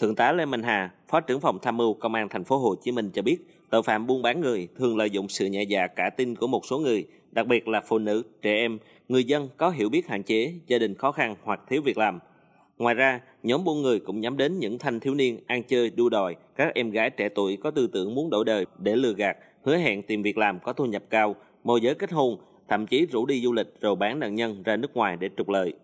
Thượng tá Lê Minh Hà, Phó trưởng phòng tham mưu Công an thành phố Hồ Chí Minh cho biết, tội phạm buôn bán người thường lợi dụng sự nhẹ dạ cả tin của một số người, đặc biệt là phụ nữ, trẻ em, người dân có hiểu biết hạn chế, gia đình khó khăn hoặc thiếu việc làm. Ngoài ra, nhóm buôn người cũng nhắm đến những thanh thiếu niên ăn chơi đua đòi, các em gái trẻ tuổi có tư tưởng muốn đổi đời để lừa gạt, hứa hẹn tìm việc làm có thu nhập cao, môi giới kết hôn, thậm chí rủ đi du lịch rồi bán nạn nhân ra nước ngoài để trục lợi.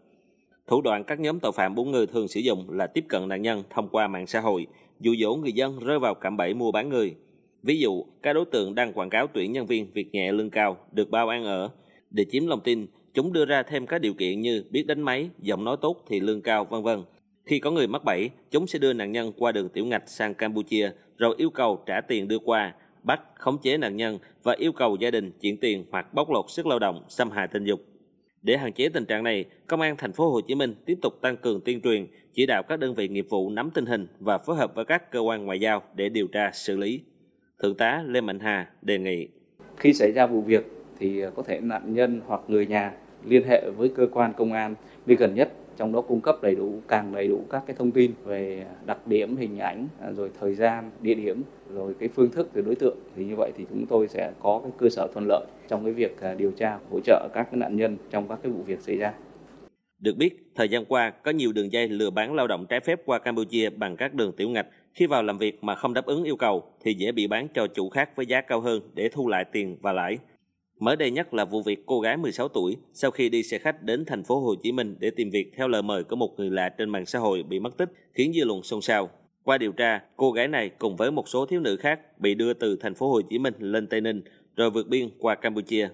Thủ đoạn các nhóm tội phạm buôn người thường sử dụng là tiếp cận nạn nhân thông qua mạng xã hội, dụ dỗ người dân rơi vào cạm bẫy mua bán người. Ví dụ, các đối tượng đăng quảng cáo tuyển nhân viên việc nhẹ lương cao, được bao ăn ở. Để chiếm lòng tin, chúng đưa ra thêm các điều kiện như biết đánh máy, giọng nói tốt thì lương cao, vân vân. Khi có người mắc bẫy, chúng sẽ đưa nạn nhân qua đường tiểu ngạch sang Campuchia, rồi yêu cầu trả tiền đưa qua, bắt, khống chế nạn nhân và yêu cầu gia đình chuyển tiền hoặc bóc lột sức lao động, xâm hại tình dục. Để hạn chế tình trạng này, Công an thành phố Hồ Chí Minh tiếp tục tăng cường tuyên truyền, chỉ đạo các đơn vị nghiệp vụ nắm tình hình và phối hợp với các cơ quan ngoại giao để điều tra xử lý. Thượng tá Lê Mạnh Hà đề nghị khi xảy ra vụ việc thì có thể nạn nhân hoặc người nhà liên hệ với cơ quan công an nơi gần nhất trong đó cung cấp đầy đủ càng đầy đủ các cái thông tin về đặc điểm hình ảnh rồi thời gian địa điểm rồi cái phương thức từ đối tượng thì như vậy thì chúng tôi sẽ có cái cơ sở thuận lợi trong cái việc à, điều tra hỗ trợ các cái nạn nhân trong các cái vụ việc xảy ra. Được biết, thời gian qua có nhiều đường dây lừa bán lao động trái phép qua Campuchia bằng các đường tiểu ngạch. Khi vào làm việc mà không đáp ứng yêu cầu thì dễ bị bán cho chủ khác với giá cao hơn để thu lại tiền và lãi. Mới đây nhất là vụ việc cô gái 16 tuổi sau khi đi xe khách đến thành phố Hồ Chí Minh để tìm việc theo lời mời của một người lạ trên mạng xã hội bị mất tích, khiến dư luận xôn xao. Qua điều tra, cô gái này cùng với một số thiếu nữ khác bị đưa từ thành phố Hồ Chí Minh lên Tây Ninh rồi vượt biên qua Campuchia